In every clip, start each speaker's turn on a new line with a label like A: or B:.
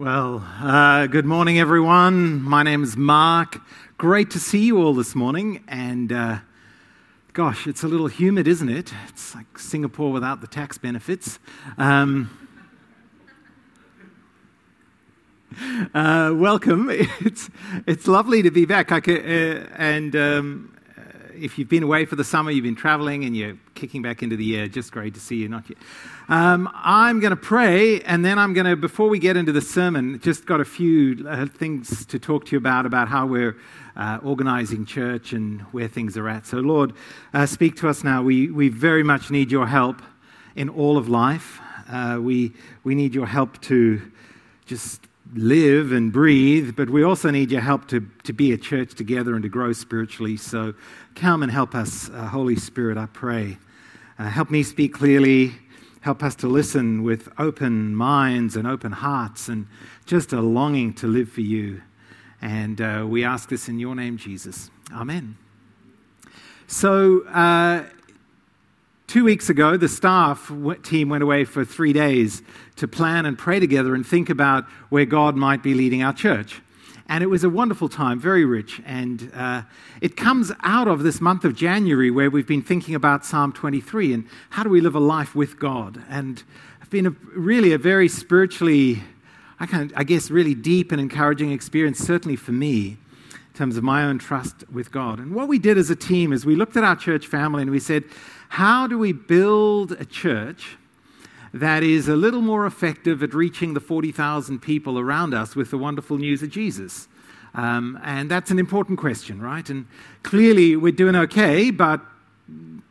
A: Well, uh, good morning, everyone. My name is Mark. Great to see you all this morning. And uh, gosh, it's a little humid, isn't it? It's like Singapore without the tax benefits. Um, uh, welcome. It's, it's lovely to be back. Uh, and um, if you've been away for the summer, you've been traveling, and you're kicking back into the year, just great to see you. Not yet. Um, I'm going to pray, and then I'm going to, before we get into the sermon, just got a few uh, things to talk to you about, about how we're uh, organizing church and where things are at. So, Lord, uh, speak to us now. We, we very much need your help in all of life. Uh, we, we need your help to just live and breathe, but we also need your help to, to be a church together and to grow spiritually. So come and help us, uh, Holy Spirit, I pray. Uh, help me speak clearly. Help us to listen with open minds and open hearts and just a longing to live for you. And uh, we ask this in your name, Jesus. Amen. So, uh, Two weeks ago, the staff team went away for three days to plan and pray together and think about where God might be leading our church. And it was a wonderful time, very rich. And uh, it comes out of this month of January where we've been thinking about Psalm 23 and how do we live a life with God. And it's been a, really a very spiritually, I, I guess, really deep and encouraging experience, certainly for me, terms of my own trust with God. And what we did as a team is we looked at our church family and we said, how do we build a church that is a little more effective at reaching the 40,000 people around us with the wonderful news of Jesus? Um, and that's an important question, right? And clearly we're doing okay, but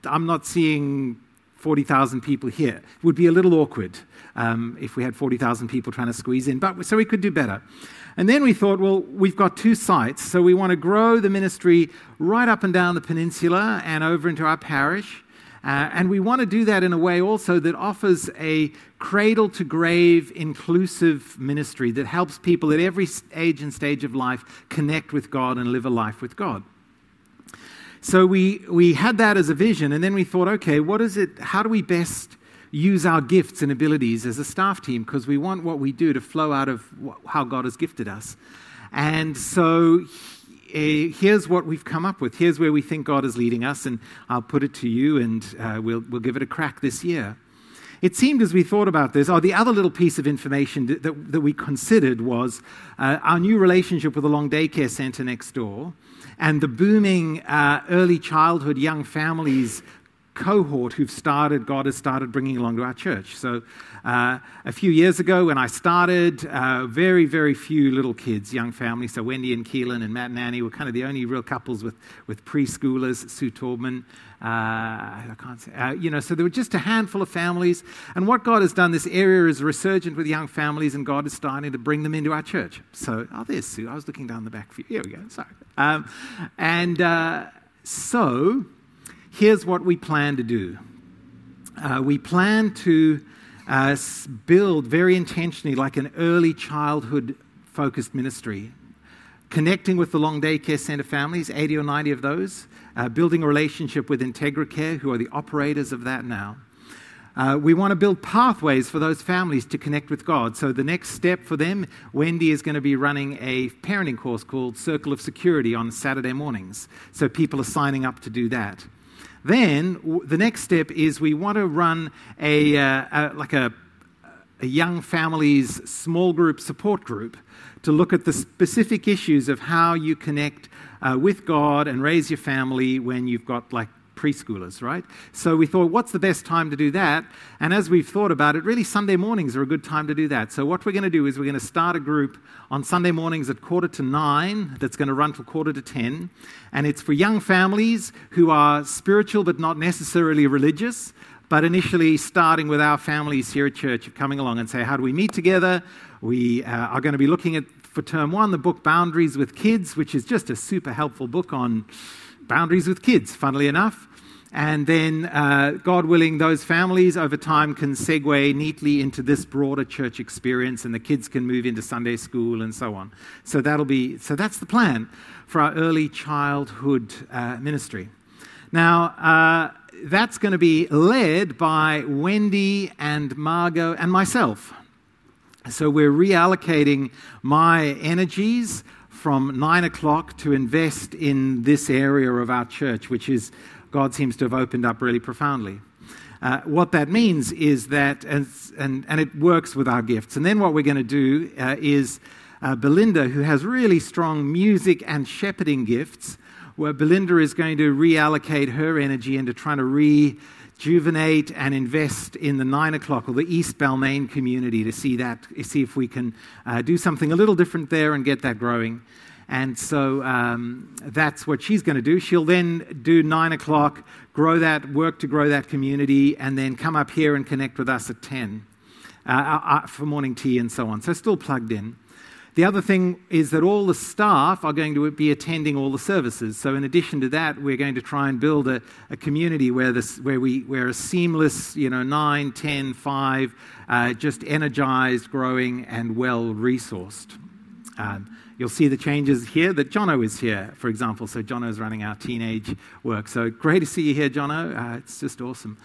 A: I'm not seeing 40,000 people here. It would be a little awkward um, if we had 40,000 people trying to squeeze in, but so we could do better. And then we thought, well, we've got two sites, so we want to grow the ministry right up and down the peninsula and over into our parish. Uh, and we want to do that in a way also that offers a cradle to grave inclusive ministry that helps people at every age and stage of life connect with God and live a life with God. So we, we had that as a vision, and then we thought, okay, what is it? How do we best use our gifts and abilities as a staff team? Because we want what we do to flow out of how God has gifted us. And so here's what we've come up with. Here's where we think God is leading us, and I'll put it to you, and uh, we'll, we'll give it a crack this year. It seemed as we thought about this, oh, the other little piece of information that, that, that we considered was uh, our new relationship with the long daycare center next door and the booming uh, early childhood young families cohort who've started, God has started bringing along to our church. So, uh, a few years ago when I started, uh, very, very few little kids, young families. So, Wendy and Keelan and Matt and Annie were kind of the only real couples with, with preschoolers, Sue Taubman. Uh, I can't say, uh, you know, so there were just a handful of families. And what God has done, this area is resurgent with young families, and God is starting to bring them into our church. So, oh, there's Sue. I was looking down the back for you. Here we go. Sorry. Um, and uh, so, here's what we plan to do uh, we plan to uh, build very intentionally like an early childhood focused ministry connecting with the long day care center families 80 or 90 of those uh, building a relationship with integracare who are the operators of that now uh, we want to build pathways for those families to connect with God. So, the next step for them, Wendy is going to be running a parenting course called Circle of Security on Saturday mornings. So, people are signing up to do that. Then w- the next step is we want to run a, uh, a like a, a young families small group support group to look at the specific issues of how you connect uh, with God and raise your family when you've got like preschoolers, right? So we thought, what's the best time to do that? And as we've thought about it, really Sunday mornings are a good time to do that. So what we're going to do is we're going to start a group on Sunday mornings at quarter to nine that's going to run till quarter to ten. And it's for young families who are spiritual but not necessarily religious. But initially, starting with our families here at church, coming along and say, how do we meet together? We uh, are going to be looking at, for term one, the book Boundaries with Kids, which is just a super helpful book on boundaries with kids, funnily enough. And then, uh, God willing, those families over time can segue neatly into this broader church experience, and the kids can move into Sunday school and so on. So that'll be so. That's the plan for our early childhood uh, ministry. Now, uh, that's going to be led by Wendy and Margot and myself. So we're reallocating my energies from nine o'clock to invest in this area of our church, which is God seems to have opened up really profoundly. Uh, what that means is that, and, and, and, it works with our gifts. And then what we're going to do uh, is uh, Belinda, who has really strong music and shepherding gifts, where Belinda is going to reallocate her energy into trying to rejuvenate and invest in the nine o'clock or the East Balmain community to see that, see if we can uh, do something a little different there and get that growing. And so um, that's what she's going to do. She'll then do nine o'clock, grow that, work to grow that community, and then come up here and connect with us at 10 uh, uh, uh, for morning tea and so on. So still plugged in. The other thing is that all the staff are going to be attending all the services. So, in addition to that, we're going to try and build a, a community where, this, where, we, where a seamless, you know, 9, 10, 5, uh, just energized, growing, and well resourced. Um, You'll see the changes here that Jono is here, for example. So Jono is running our teenage work. So great to see you here, Jono. Uh, it's just awesome.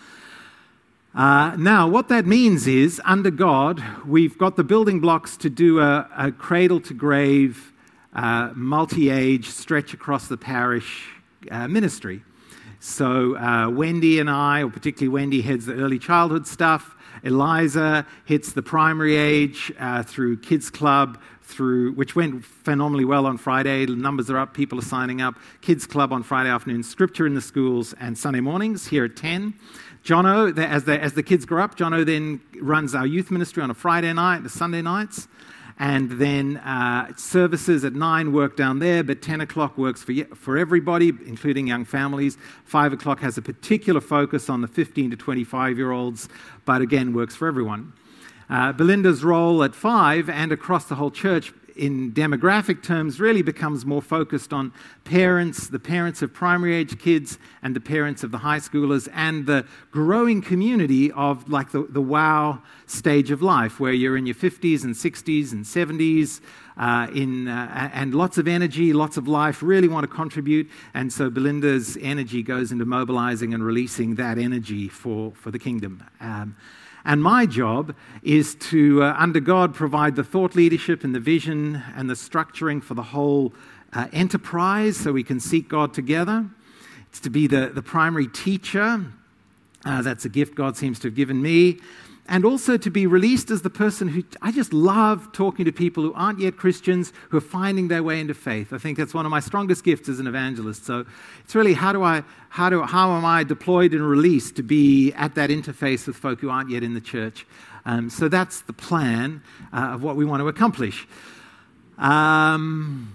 A: Uh, now, what that means is, under God, we've got the building blocks to do a, a cradle to grave, uh, multi age, stretch across the parish uh, ministry. So, uh, Wendy and I, or particularly Wendy, heads the early childhood stuff. Eliza hits the primary age uh, through Kids Club, through, which went phenomenally well on Friday. Numbers are up, people are signing up. Kids Club on Friday afternoon, Scripture in the schools, and Sunday mornings here at 10. Jono, as the, as the kids grow up, Jono then runs our youth ministry on a Friday night, the Sunday nights. And then uh, services at 9 work down there, but 10 o'clock works for, for everybody, including young families. 5 o'clock has a particular focus on the 15 to 25 year olds, but again works for everyone. Uh, Belinda's role at five and across the whole church in demographic terms really becomes more focused on parents, the parents of primary age kids, and the parents of the high schoolers, and the growing community of like the, the wow stage of life where you're in your 50s and 60s and 70s. Uh, in, uh, and lots of energy, lots of life, really want to contribute. And so Belinda's energy goes into mobilizing and releasing that energy for, for the kingdom. Um, and my job is to, uh, under God, provide the thought leadership and the vision and the structuring for the whole uh, enterprise so we can seek God together. It's to be the, the primary teacher. Uh, that's a gift God seems to have given me and also to be released as the person who I just love talking to people who aren't yet Christians, who are finding their way into faith. I think that's one of my strongest gifts as an evangelist. So it's really how do I, how do, how am I deployed and released to be at that interface with folk who aren't yet in the church? Um, so that's the plan uh, of what we want to accomplish. Um,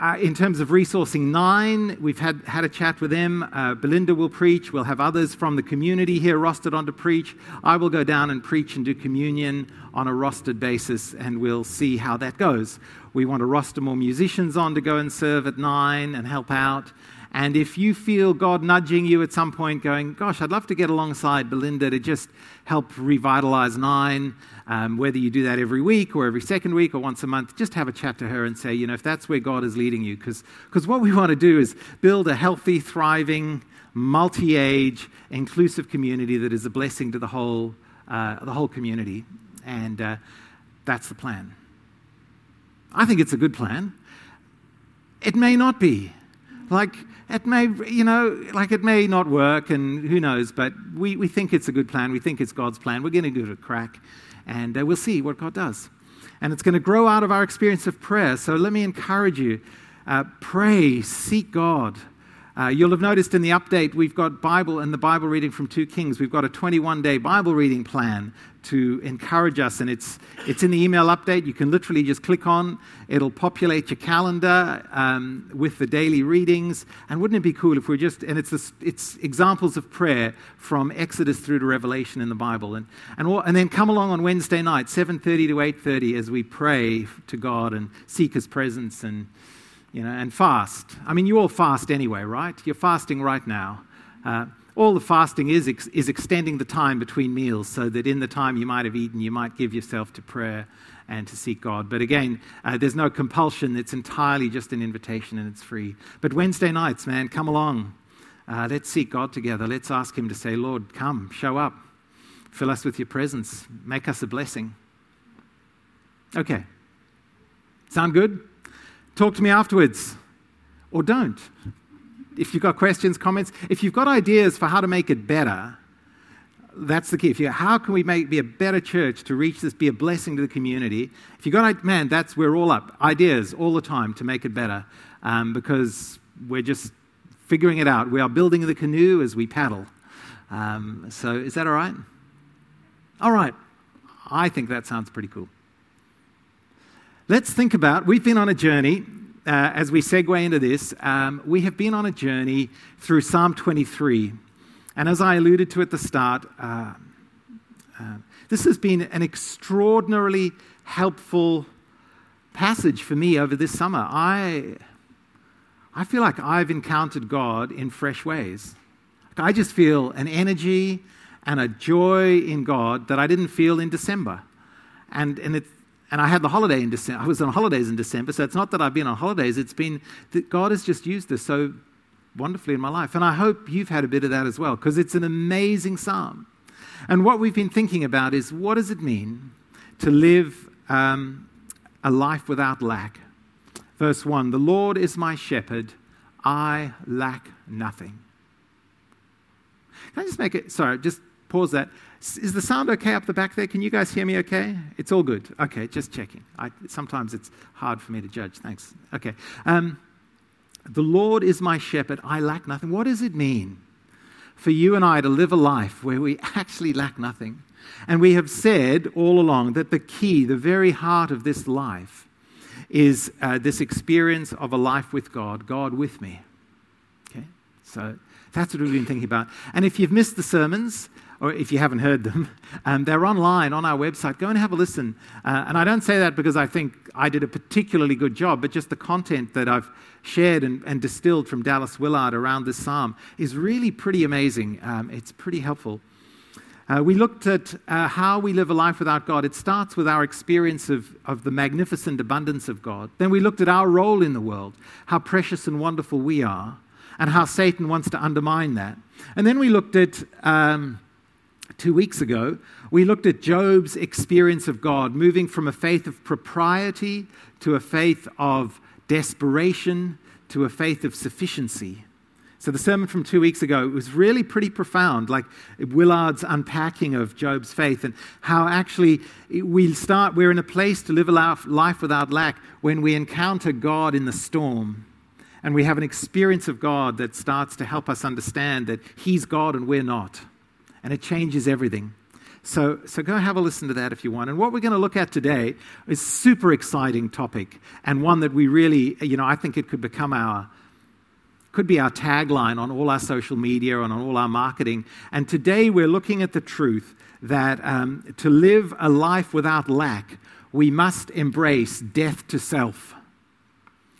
A: uh, in terms of resourcing nine, we've had, had a chat with them. Uh, Belinda will preach. We'll have others from the community here rostered on to preach. I will go down and preach and do communion on a rostered basis, and we'll see how that goes. We want to roster more musicians on to go and serve at nine and help out. And if you feel God nudging you at some point, going, Gosh, I'd love to get alongside Belinda to just help revitalize Nine, um, whether you do that every week or every second week or once a month, just have a chat to her and say, you know, if that's where God is leading you. Because what we want to do is build a healthy, thriving, multi age, inclusive community that is a blessing to the whole, uh, the whole community. And uh, that's the plan. I think it's a good plan. It may not be. Like, it may, you know, like it may not work, and who knows, but we, we think it's a good plan. We think it's God's plan. We're going to give it a crack, and uh, we'll see what God does. And it's going to grow out of our experience of prayer. So let me encourage you uh, pray, seek God. Uh, you'll have noticed in the update we've got Bible and the Bible reading from 2 Kings. We've got a 21 day Bible reading plan to encourage us, and it's, it's in the email update. You can literally just click on, it'll populate your calendar um, with the daily readings. And wouldn't it be cool if we're just, and it's, this, it's examples of prayer from Exodus through to Revelation in the Bible. And, and, and then come along on Wednesday night, 7.30 to 8.30, as we pray to God and seek His presence and you know, and fast. I mean, you all fast anyway, right? You're fasting right now. Uh, all the fasting is ex- is extending the time between meals so that in the time you might have eaten, you might give yourself to prayer and to seek God. But again, uh, there's no compulsion. It's entirely just an invitation and it's free. But Wednesday nights, man, come along. Uh, let's seek God together. Let's ask Him to say, Lord, come, show up, fill us with your presence, make us a blessing. Okay. Sound good? Talk to me afterwards. Or don't. If you've got questions, comments, if you've got ideas for how to make it better, that's the key. If you, how can we make be a better church to reach this, be a blessing to the community? If you've got, man, that's we're all up. Ideas all the time to make it better, um, because we're just figuring it out. We are building the canoe as we paddle. Um, so is that all right? All right. I think that sounds pretty cool. Let's think about. We've been on a journey. Uh, as we segue into this, um, we have been on a journey through Psalm 23. And as I alluded to at the start, uh, uh, this has been an extraordinarily helpful passage for me over this summer. I, I feel like I've encountered God in fresh ways. I just feel an energy and a joy in God that I didn't feel in December. And, and, it, and I had the holiday in December. I was on holidays in December, so it's not that I've been on holidays. It's been that God has just used this so wonderfully in my life. And I hope you've had a bit of that as well, because it's an amazing psalm. And what we've been thinking about is what does it mean to live um, a life without lack? Verse 1 The Lord is my shepherd, I lack nothing. Can I just make it, sorry, just pause that. Is the sound okay up the back there? Can you guys hear me okay? It's all good. Okay, just checking. I, sometimes it's hard for me to judge. Thanks. Okay. Um, the Lord is my shepherd, I lack nothing. What does it mean for you and I to live a life where we actually lack nothing? And we have said all along that the key, the very heart of this life, is uh, this experience of a life with God, God with me. Okay? So that's what we've been thinking about. And if you've missed the sermons, or if you haven't heard them, um, they're online on our website. Go and have a listen. Uh, and I don't say that because I think I did a particularly good job, but just the content that I've shared and, and distilled from Dallas Willard around this psalm is really pretty amazing. Um, it's pretty helpful. Uh, we looked at uh, how we live a life without God. It starts with our experience of, of the magnificent abundance of God. Then we looked at our role in the world, how precious and wonderful we are, and how Satan wants to undermine that. And then we looked at. Um, two weeks ago, we looked at Job's experience of God, moving from a faith of propriety to a faith of desperation to a faith of sufficiency. So, the sermon from two weeks ago was really pretty profound, like Willard's unpacking of Job's faith and how actually we start, we're in a place to live a life without lack when we encounter God in the storm. And we have an experience of God that starts to help us understand that He's God and we're not and it changes everything. So, so go have a listen to that if you want. And what we're going to look at today is super exciting topic and one that we really, you know, I think it could become our could be our tagline on all our social media and on all our marketing. And today we're looking at the truth that um, to live a life without lack, we must embrace death to self.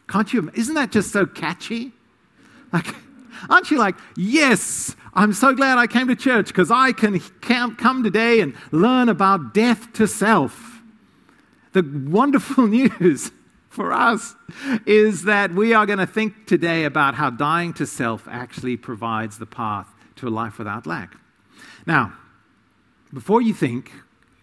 A: Can't you? Isn't that just so catchy? Like, aren't you like, yes, I'm so glad I came to church because I can come today and learn about death to self. The wonderful news for us is that we are going to think today about how dying to self actually provides the path to a life without lack. Now, before you think,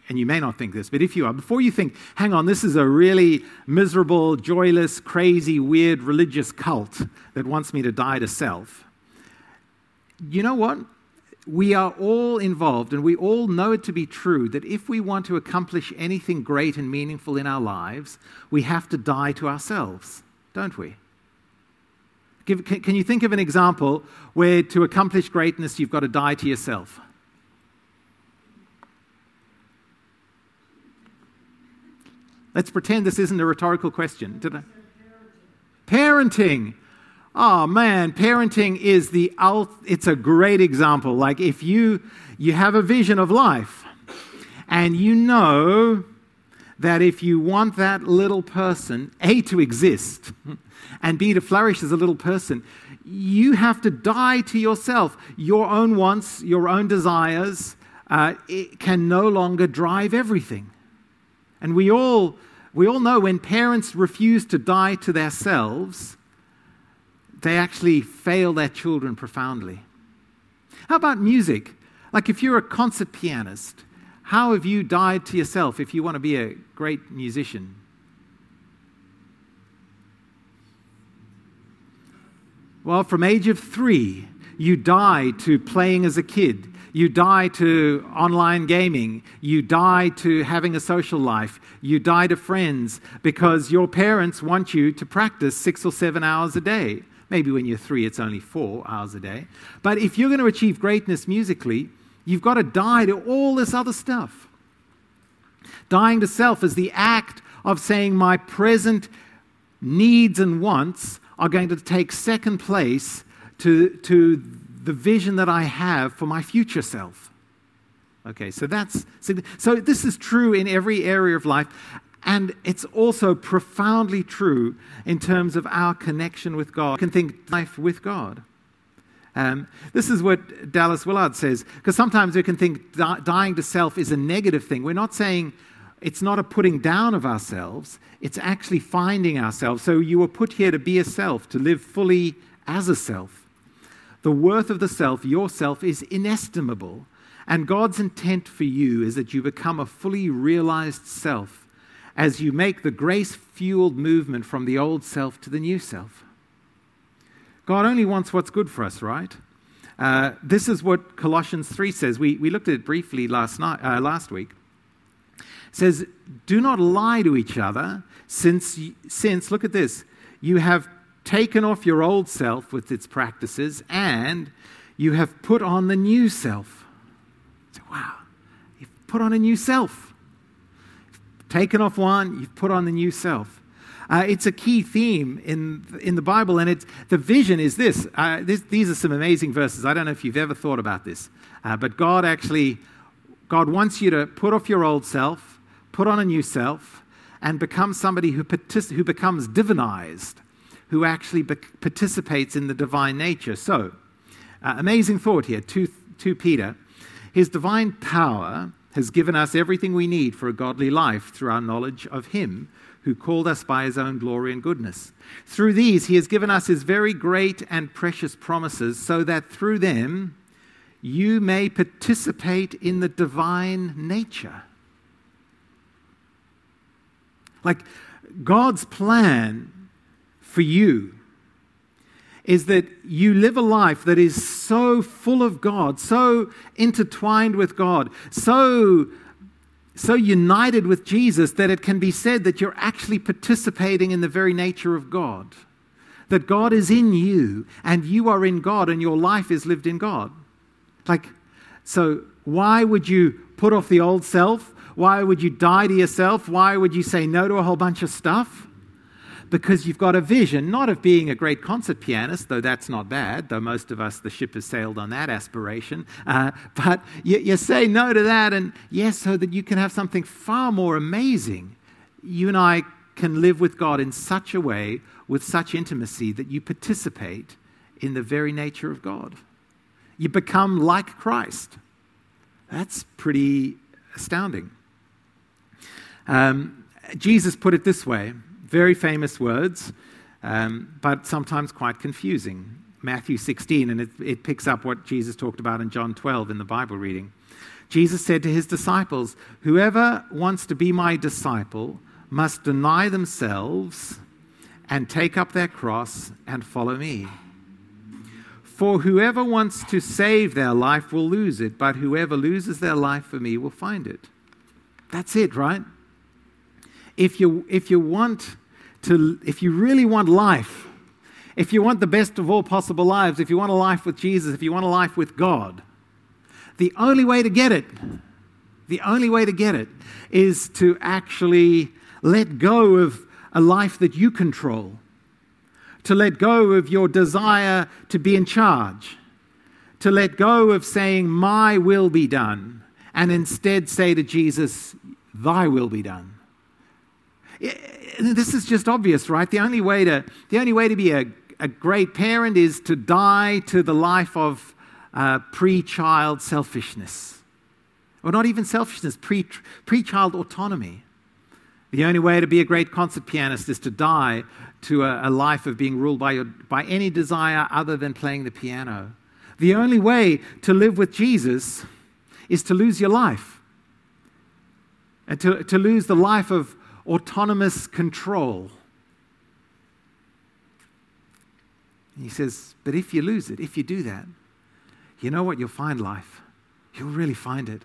A: and you may not think this, but if you are, before you think, hang on, this is a really miserable, joyless, crazy, weird religious cult that wants me to die to self, you know what? We are all involved, and we all know it to be true that if we want to accomplish anything great and meaningful in our lives, we have to die to ourselves, don't we? Give, can, can you think of an example where to accomplish greatness you've got to die to yourself? Let's pretend this isn't a rhetorical question. Did I? Parenting. Oh man, parenting is the it's a great example. Like if you you have a vision of life and you know that if you want that little person A to exist and B to flourish as a little person, you have to die to yourself. Your own wants, your own desires, uh, it can no longer drive everything. And we all, we all know when parents refuse to die to themselves, they actually fail their children profoundly. How about music? Like if you're a concert pianist, how have you died to yourself if you want to be a great musician? Well, from age of three, you die to playing as a kid. You die to online gaming. You die to having a social life. You die to friends because your parents want you to practice six or seven hours a day. Maybe when you're three, it's only four hours a day. But if you're going to achieve greatness musically, you've got to die to all this other stuff. Dying to self is the act of saying, My present needs and wants are going to take second place to, to the vision that I have for my future self. Okay, so that's so this is true in every area of life, and it's also profoundly true in terms of our connection with God. You can think life with God. Um, this is what Dallas Willard says, because sometimes we can think di- dying to self is a negative thing. We're not saying it's not a putting down of ourselves, it's actually finding ourselves. So you were put here to be a self, to live fully as a self. The worth of the self, yourself, is inestimable. And God's intent for you is that you become a fully realized self as you make the grace fueled movement from the old self to the new self. God only wants what's good for us, right? Uh, this is what Colossians 3 says. We, we looked at it briefly last, night, uh, last week. It says, Do not lie to each other, since, since, look at this, you have taken off your old self with its practices, and you have put on the new self. So, wow, you've put on a new self. Taken off one, you've put on the new self. Uh, it's a key theme in, in the Bible, and it's, the vision is this. Uh, this. These are some amazing verses. I don't know if you've ever thought about this, uh, but God actually, God wants you to put off your old self, put on a new self, and become somebody who, partic- who becomes divinized who actually be- participates in the divine nature. So, uh, amazing thought here 2, 2 Peter. His divine power has given us everything we need for a godly life through our knowledge of Him who called us by His own glory and goodness. Through these, He has given us His very great and precious promises so that through them you may participate in the divine nature. Like God's plan for you is that you live a life that is so full of God, so intertwined with God, so so united with Jesus that it can be said that you're actually participating in the very nature of God. That God is in you and you are in God and your life is lived in God. Like so why would you put off the old self? Why would you die to yourself? Why would you say no to a whole bunch of stuff? Because you've got a vision, not of being a great concert pianist, though that's not bad, though most of us, the ship has sailed on that aspiration. Uh, but you, you say no to that, and yes, so that you can have something far more amazing. You and I can live with God in such a way, with such intimacy, that you participate in the very nature of God. You become like Christ. That's pretty astounding. Um, Jesus put it this way very famous words, um, but sometimes quite confusing. Matthew 16, and it, it picks up what Jesus talked about in John 12 in the Bible reading. Jesus said to his disciples, Whoever wants to be my disciple must deny themselves and take up their cross and follow me. For whoever wants to save their life will lose it, but whoever loses their life for me will find it. That's it, right? If you, if you want to, if you really want life, if you want the best of all possible lives, if you want a life with Jesus, if you want a life with God, the only way to get it, the only way to get it is to actually let go of a life that you control, to let go of your desire to be in charge, to let go of saying, My will be done, and instead say to Jesus, Thy will be done. This is just obvious, right? The only way to, the only way to be a, a great parent is to die to the life of uh, pre child selfishness. Or not even selfishness, pre child autonomy. The only way to be a great concert pianist is to die to a, a life of being ruled by, your, by any desire other than playing the piano. The only way to live with Jesus is to lose your life. and to, to lose the life of autonomous control. He says, But if you lose it, if you do that, you know what? You'll find life. You'll really find it.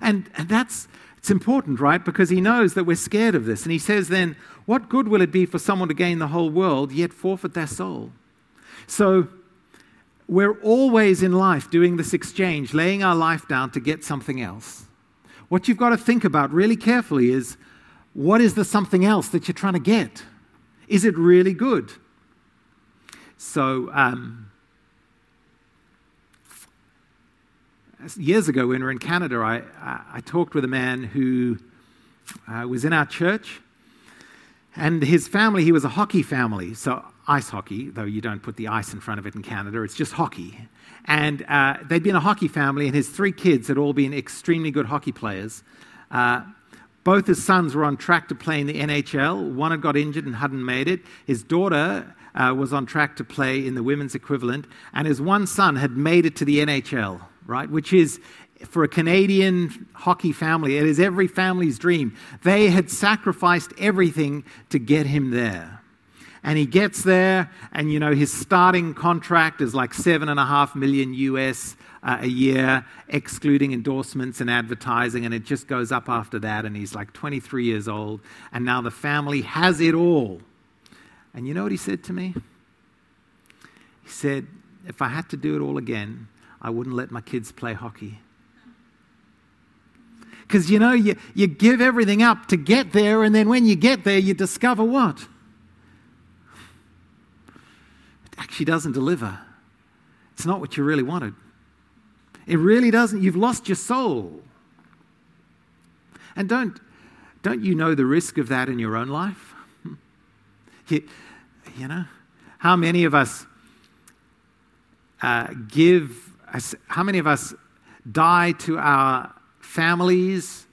A: And, and that's it's important, right? Because he knows that we're scared of this. And he says then, What good will it be for someone to gain the whole world yet forfeit their soul? So we're always in life doing this exchange, laying our life down to get something else. What you've got to think about really carefully is what is the something else that you're trying to get? Is it really good? So, um, years ago when we were in Canada, I, I, I talked with a man who uh, was in our church, and his family, he was a hockey family. So, ice hockey, though you don't put the ice in front of it in Canada, it's just hockey. And uh, they'd been a hockey family, and his three kids had all been extremely good hockey players. Uh, both his sons were on track to play in the NHL. One had got injured and hadn't made it. His daughter uh, was on track to play in the women's equivalent, and his one son had made it to the NHL, right? Which is, for a Canadian hockey family, it is every family's dream. They had sacrificed everything to get him there. And he gets there, and you know, his starting contract is like seven and a half million US uh, a year, excluding endorsements and advertising, and it just goes up after that. And he's like 23 years old, and now the family has it all. And you know what he said to me? He said, If I had to do it all again, I wouldn't let my kids play hockey. Because you know, you, you give everything up to get there, and then when you get there, you discover what? Actually doesn't deliver. It's not what you really wanted. It really doesn't. You've lost your soul. And don't, don't you know the risk of that in your own life? You, you know, how many of us uh, give, how many of us die to our families,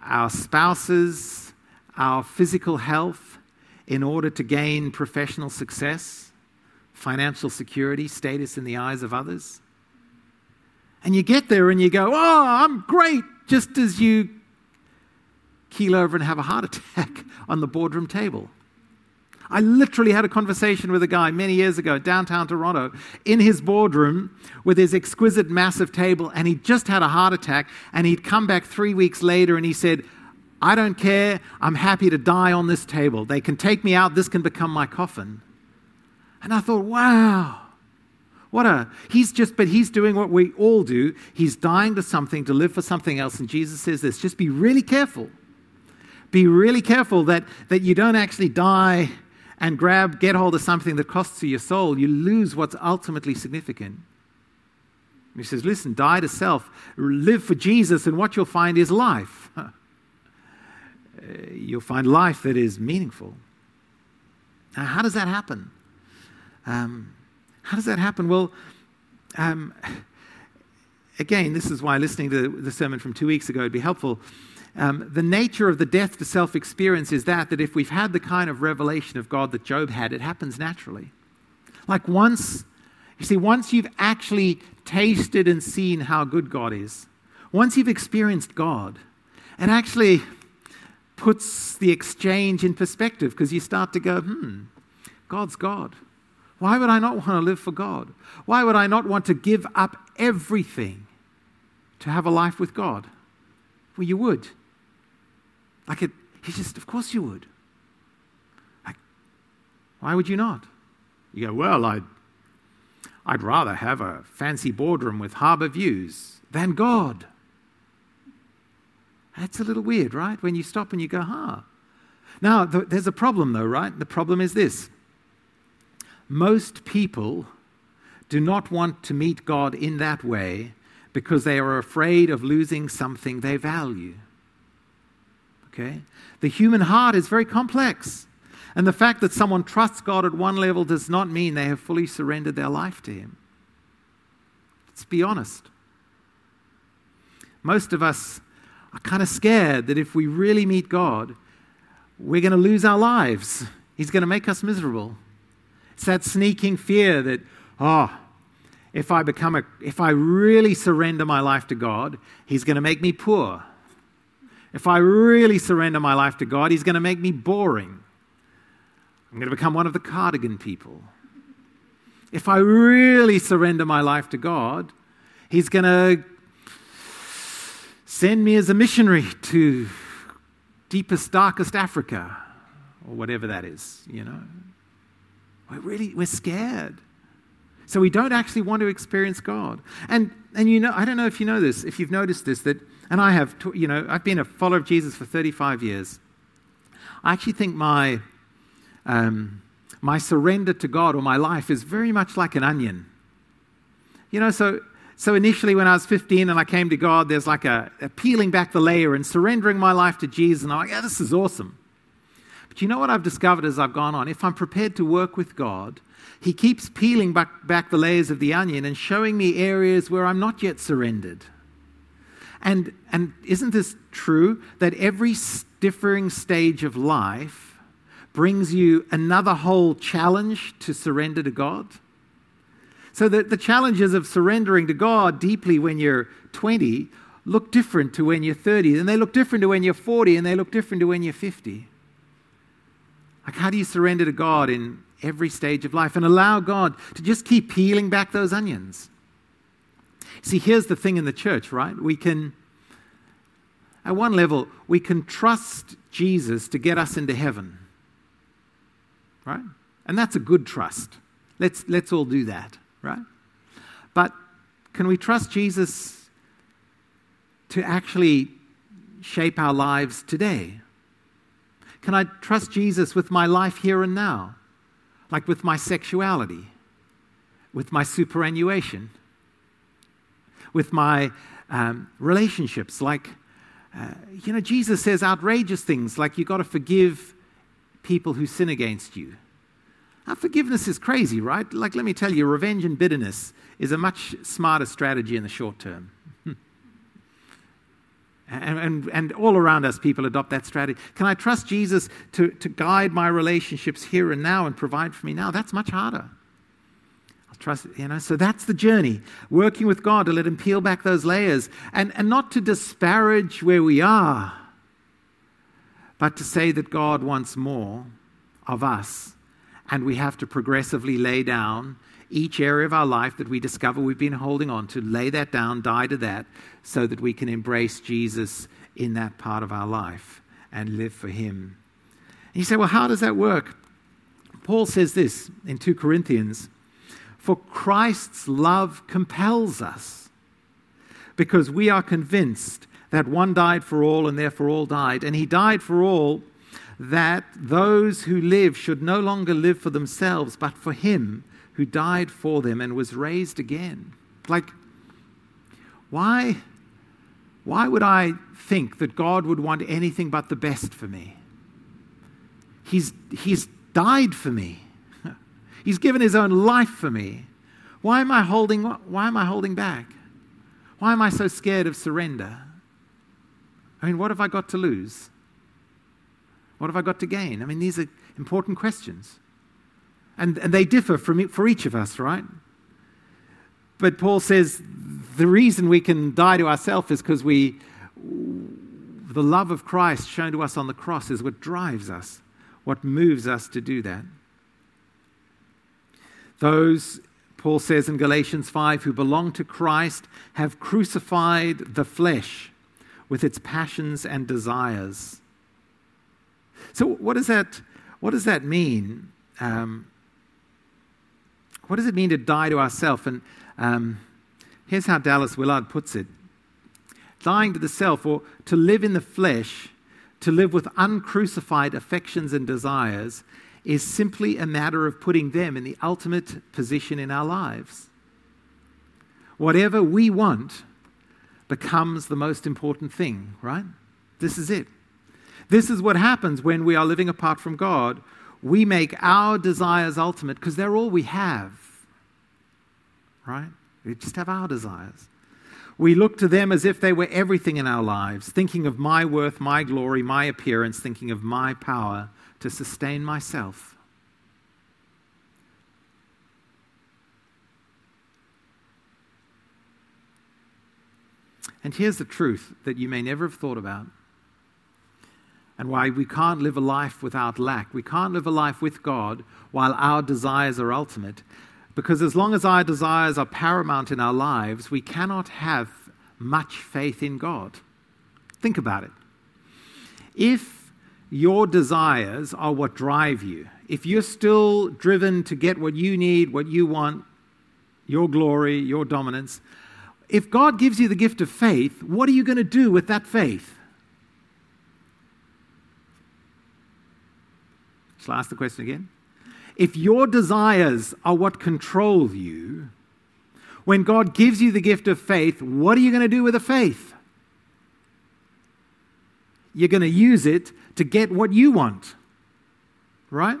A: our spouses, our physical health in order to gain professional success? Financial security, status in the eyes of others. And you get there and you go, Oh, I'm great, just as you keel over and have a heart attack on the boardroom table. I literally had a conversation with a guy many years ago, downtown Toronto, in his boardroom with his exquisite, massive table, and he just had a heart attack. And he'd come back three weeks later and he said, I don't care. I'm happy to die on this table. They can take me out. This can become my coffin. And I thought, wow, what a, he's just, but he's doing what we all do. He's dying to something, to live for something else. And Jesus says this just be really careful. Be really careful that, that you don't actually die and grab, get hold of something that costs you your soul. You lose what's ultimately significant. He says, listen, die to self, live for Jesus, and what you'll find is life. Uh, you'll find life that is meaningful. Now, how does that happen? Um, how does that happen? Well, um, again, this is why listening to the sermon from two weeks ago would be helpful. Um, the nature of the death to self experience is that that if we've had the kind of revelation of God that Job had, it happens naturally. Like once, you see, once you've actually tasted and seen how good God is, once you've experienced God, it actually puts the exchange in perspective because you start to go, hmm, God's God. Why would I not want to live for God? Why would I not want to give up everything to have a life with God? Well, you would. Like it, he just, of course you would. Like, why would you not? You go, well, I'd, I'd rather have a fancy boardroom with harbor views than God. That's a little weird, right? When you stop and you go, huh. Now, th- there's a problem, though, right? The problem is this most people do not want to meet God in that way because they are afraid of losing something they value. Okay? The human heart is very complex. And the fact that someone trusts God at one level does not mean they have fully surrendered their life to Him. Let's be honest. Most of us are kind of scared that if we really meet God, we're going to lose our lives. He's going to make us miserable. It's that sneaking fear that, oh, if I become a, if I really surrender my life to God, He's going to make me poor. If I really surrender my life to God, He's going to make me boring. I'm going to become one of the cardigan people. If I really surrender my life to God, He's going to send me as a missionary to deepest, darkest Africa, or whatever that is, you know. We're really, we're scared. So we don't actually want to experience God. And, and you know, I don't know if you know this, if you've noticed this, that, and I have, you know, I've been a follower of Jesus for 35 years. I actually think my, um, my surrender to God or my life is very much like an onion. You know, so, so initially when I was 15 and I came to God, there's like a, a peeling back the layer and surrendering my life to Jesus. And I'm like, yeah, this is awesome. But you know what I've discovered as I've gone on? If I'm prepared to work with God, He keeps peeling back, back the layers of the onion and showing me areas where I'm not yet surrendered. And, and isn't this true that every differing stage of life brings you another whole challenge to surrender to God? So the, the challenges of surrendering to God deeply when you're 20 look different to when you're 30, and they look different to when you're 40, and they look different to when you're 50. Like, how do you surrender to God in every stage of life and allow God to just keep peeling back those onions? See, here's the thing in the church, right? We can, at one level, we can trust Jesus to get us into heaven, right? And that's a good trust. Let's, let's all do that, right? But can we trust Jesus to actually shape our lives today? Can I trust Jesus with my life here and now? Like with my sexuality, with my superannuation, with my um, relationships. Like, uh, you know, Jesus says outrageous things like you've got to forgive people who sin against you. Now, forgiveness is crazy, right? Like, let me tell you, revenge and bitterness is a much smarter strategy in the short term. And, and, and, all around us, people adopt that strategy. Can I trust Jesus to, to guide my relationships here and now and provide for me now? That's much harder. I'll trust, you know, so that's the journey. Working with God to let Him peel back those layers and, and not to disparage where we are, but to say that God wants more of us. And we have to progressively lay down each area of our life that we discover we've been holding on to, lay that down, die to that, so that we can embrace Jesus in that part of our life and live for Him. And you say, well, how does that work? Paul says this in 2 Corinthians For Christ's love compels us, because we are convinced that one died for all and therefore all died, and He died for all that those who live should no longer live for themselves, but for Him who died for them and was raised again. Like, why, why would I think that God would want anything but the best for me? He's, he's died for me. He's given his own life for me. Why am I holding, why am I holding back? Why am I so scared of surrender? I mean, what have I got to lose? What have I got to gain? I mean, these are important questions. And, and they differ from, for each of us, right? But Paul says the reason we can die to ourselves is because we, the love of Christ shown to us on the cross is what drives us, what moves us to do that. Those, Paul says in Galatians 5, who belong to Christ have crucified the flesh with its passions and desires. So, what does that, what does that mean? Um, what does it mean to die to ourself? And um, here's how Dallas Willard puts it dying to the self, or to live in the flesh, to live with uncrucified affections and desires, is simply a matter of putting them in the ultimate position in our lives. Whatever we want becomes the most important thing, right? This is it. This is what happens when we are living apart from God. We make our desires ultimate because they're all we have right? We just have our desires. We look to them as if they were everything in our lives, thinking of my worth, my glory, my appearance, thinking of my power to sustain myself. And here's the truth that you may never have thought about. And why we can't live a life without lack. We can't live a life with God while our desires are ultimate. Because as long as our desires are paramount in our lives, we cannot have much faith in God. Think about it. If your desires are what drive you, if you're still driven to get what you need, what you want, your glory, your dominance, if God gives you the gift of faith, what are you going to do with that faith? Shall I ask the question again? If your desires are what control you, when God gives you the gift of faith, what are you going to do with the faith? You're going to use it to get what you want. Right?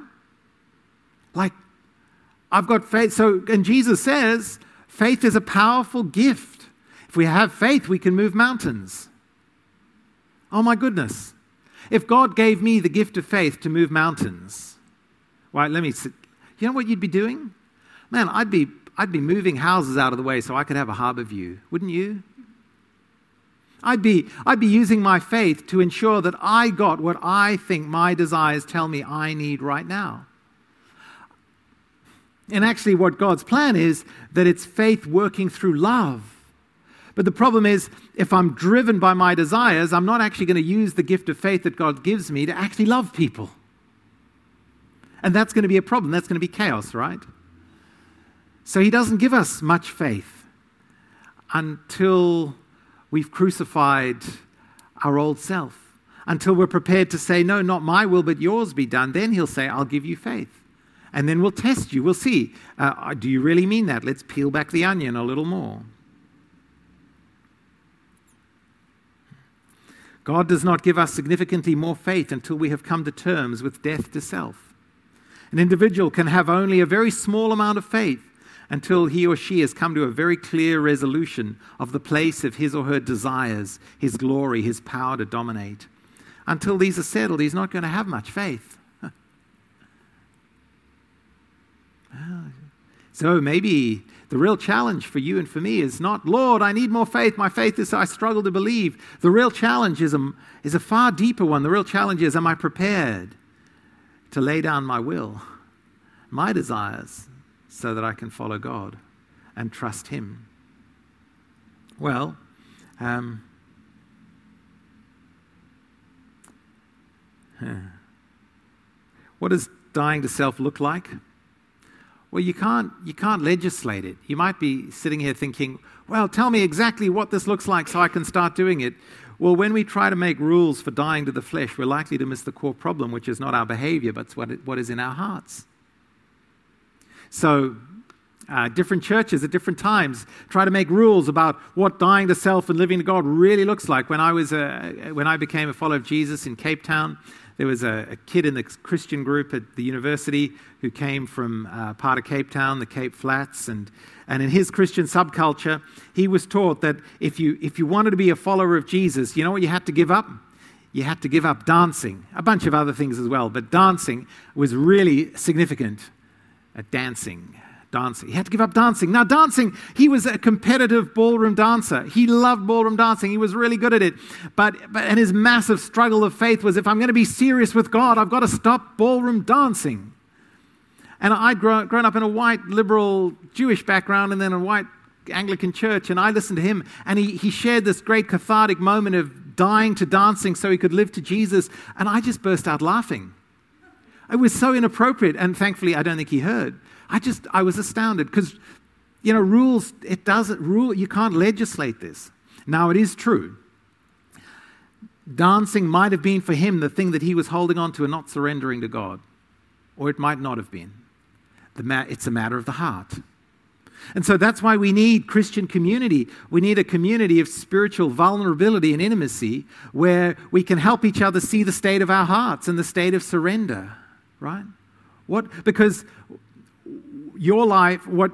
A: Like, I've got faith. So, and Jesus says, faith is a powerful gift. If we have faith, we can move mountains. Oh my goodness. If God gave me the gift of faith to move mountains, right, let me, you know what you'd be doing? Man, I'd be, I'd be moving houses out of the way so I could have a harbor view, wouldn't you? I'd be, I'd be using my faith to ensure that I got what I think my desires tell me I need right now. And actually, what God's plan is that it's faith working through love but the problem is, if I'm driven by my desires, I'm not actually going to use the gift of faith that God gives me to actually love people. And that's going to be a problem. That's going to be chaos, right? So he doesn't give us much faith until we've crucified our old self, until we're prepared to say, No, not my will, but yours be done. Then he'll say, I'll give you faith. And then we'll test you. We'll see. Uh, do you really mean that? Let's peel back the onion a little more. God does not give us significantly more faith until we have come to terms with death to self. An individual can have only a very small amount of faith until he or she has come to a very clear resolution of the place of his or her desires, his glory, his power to dominate. Until these are settled, he's not going to have much faith. Ah. so maybe the real challenge for you and for me is not, Lord, I need more faith. My faith is I struggle to believe. The real challenge is a, is a far deeper one. The real challenge is, am I prepared to lay down my will, my desires, so that I can follow God and trust Him? Well, um, what does dying to self look like? Well, you can't, you can't legislate it. You might be sitting here thinking, well, tell me exactly what this looks like so I can start doing it. Well, when we try to make rules for dying to the flesh, we're likely to miss the core problem, which is not our behavior, but what, it, what is in our hearts. So, uh, different churches at different times try to make rules about what dying to self and living to God really looks like. When I, was a, when I became a follower of Jesus in Cape Town, there was a, a, kid in the Christian group at the university who came from uh, part of Cape Town, the Cape Flats, and, and in his Christian subculture, he was taught that if you, if you wanted to be a follower of Jesus, you know what you had to give up? You had to give up dancing, a bunch of other things as well, but dancing was really significant at dancing dancing. He had to give up dancing. Now, dancing, he was a competitive ballroom dancer. He loved ballroom dancing. He was really good at it. But, but and his massive struggle of faith was if I'm going to be serious with God, I've got to stop ballroom dancing. And I'd grown, grown up in a white liberal Jewish background and then a white Anglican church, and I listened to him, and he, he shared this great cathartic moment of dying to dancing so he could live to Jesus, and I just burst out laughing. It was so inappropriate, and thankfully, I don't think he heard. I just, I was astounded because, you know, rules, it doesn't rule, you can't legislate this. Now, it is true. Dancing might have been for him the thing that he was holding on to and not surrendering to God, or it might not have been. Ma- it's a matter of the heart. And so that's why we need Christian community. We need a community of spiritual vulnerability and intimacy where we can help each other see the state of our hearts and the state of surrender, right? What because your life, what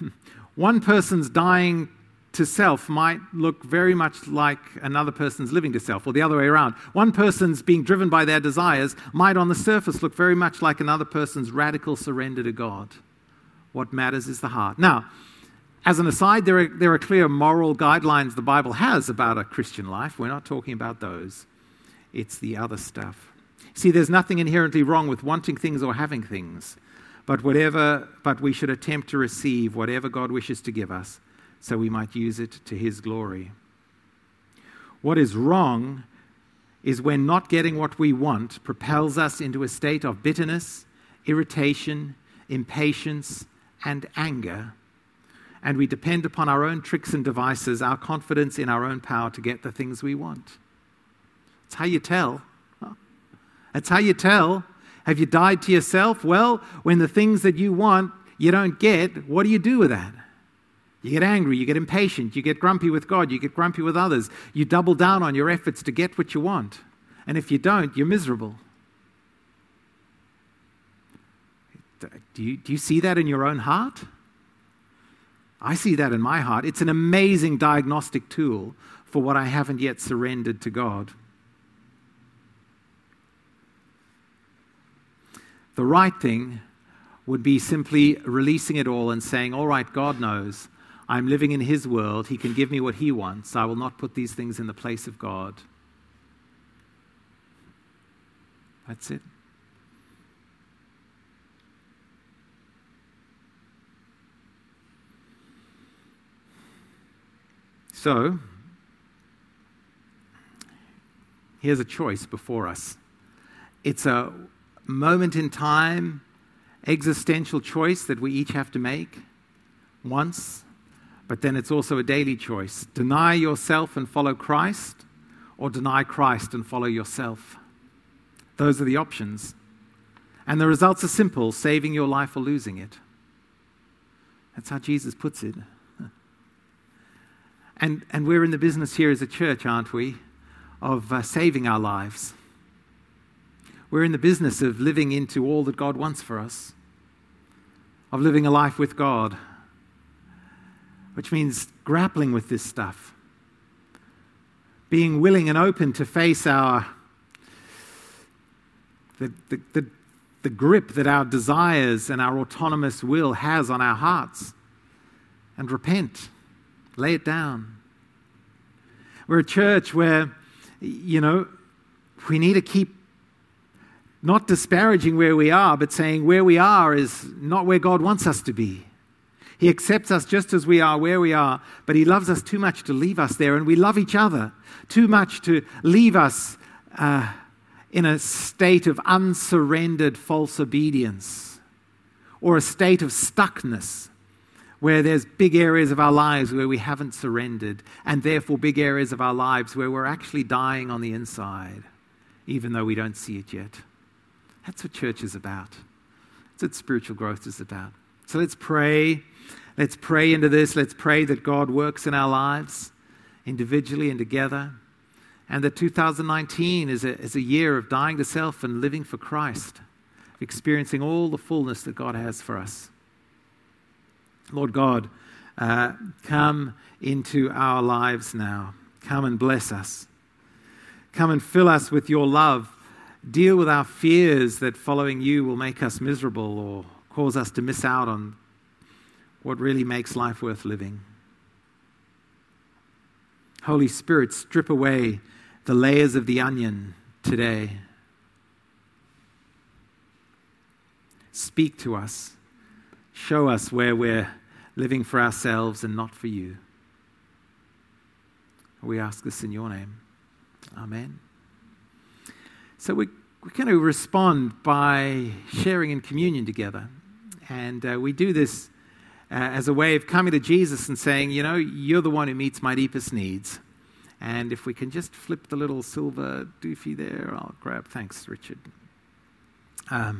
A: one person's dying to self might look very much like another person's living to self, or the other way around. One person's being driven by their desires might, on the surface, look very much like another person's radical surrender to God. What matters is the heart. Now, as an aside, there are, there are clear moral guidelines the Bible has about a Christian life. We're not talking about those it's the other stuff. See, there's nothing inherently wrong with wanting things or having things, but whatever but we should attempt to receive whatever God wishes to give us so we might use it to his glory. What is wrong is when not getting what we want propels us into a state of bitterness, irritation, impatience, and anger, and we depend upon our own tricks and devices, our confidence in our own power to get the things we want. That's how you tell. That's how you tell. Have you died to yourself? Well, when the things that you want you don't get, what do you do with that? You get angry, you get impatient, you get grumpy with God, you get grumpy with others. You double down on your efforts to get what you want. And if you don't, you're miserable. Do you, do you see that in your own heart? I see that in my heart. It's an amazing diagnostic tool for what I haven't yet surrendered to God. The right thing would be simply releasing it all and saying, All right, God knows. I'm living in His world. He can give me what He wants. I will not put these things in the place of God. That's it. So, here's a choice before us. It's a moment in time, existential choice that we each have to make once, but then it's also a daily choice. Deny yourself and follow Christ, or deny Christ and follow yourself. Those are the options. And the results are simple saving your life or losing it. That's how Jesus puts it. And, and we're in the business here as a church, aren't we, of uh, saving our lives. We're in the business of living into all that God wants for us, of living a life with God, which means grappling with this stuff, being willing and open to face our the, the, the, the grip that our desires and our autonomous will has on our hearts and repent Lay it down. We're a church where, you know, we need to keep not disparaging where we are, but saying where we are is not where God wants us to be. He accepts us just as we are, where we are, but He loves us too much to leave us there. And we love each other too much to leave us uh, in a state of unsurrendered false obedience or a state of stuckness where there's big areas of our lives where we haven't surrendered, and therefore big areas of our lives where we're actually dying on the inside, even though we don't see it yet. That's what church is about. That's what spiritual growth is about. So let's pray. Let's pray into this. Let's pray that God works in our lives individually and together. And that 2019 is a, is a year of dying to self and living for Christ, experiencing all the fullness that God has for us. Lord God, uh, come into our lives now. Come and bless us. Come and fill us with your love. Deal with our fears that following you will make us miserable or cause us to miss out on what really makes life worth living. Holy Spirit, strip away the layers of the onion today. Speak to us. Show us where we're living for ourselves and not for you. We ask this in your name. Amen. So we, we're going to respond by sharing in communion together. And uh, we do this uh, as a way of coming to Jesus and saying, you know, you're the one who meets my deepest needs. And if we can just flip the little silver doofy there, I'll grab. Thanks, Richard. Um,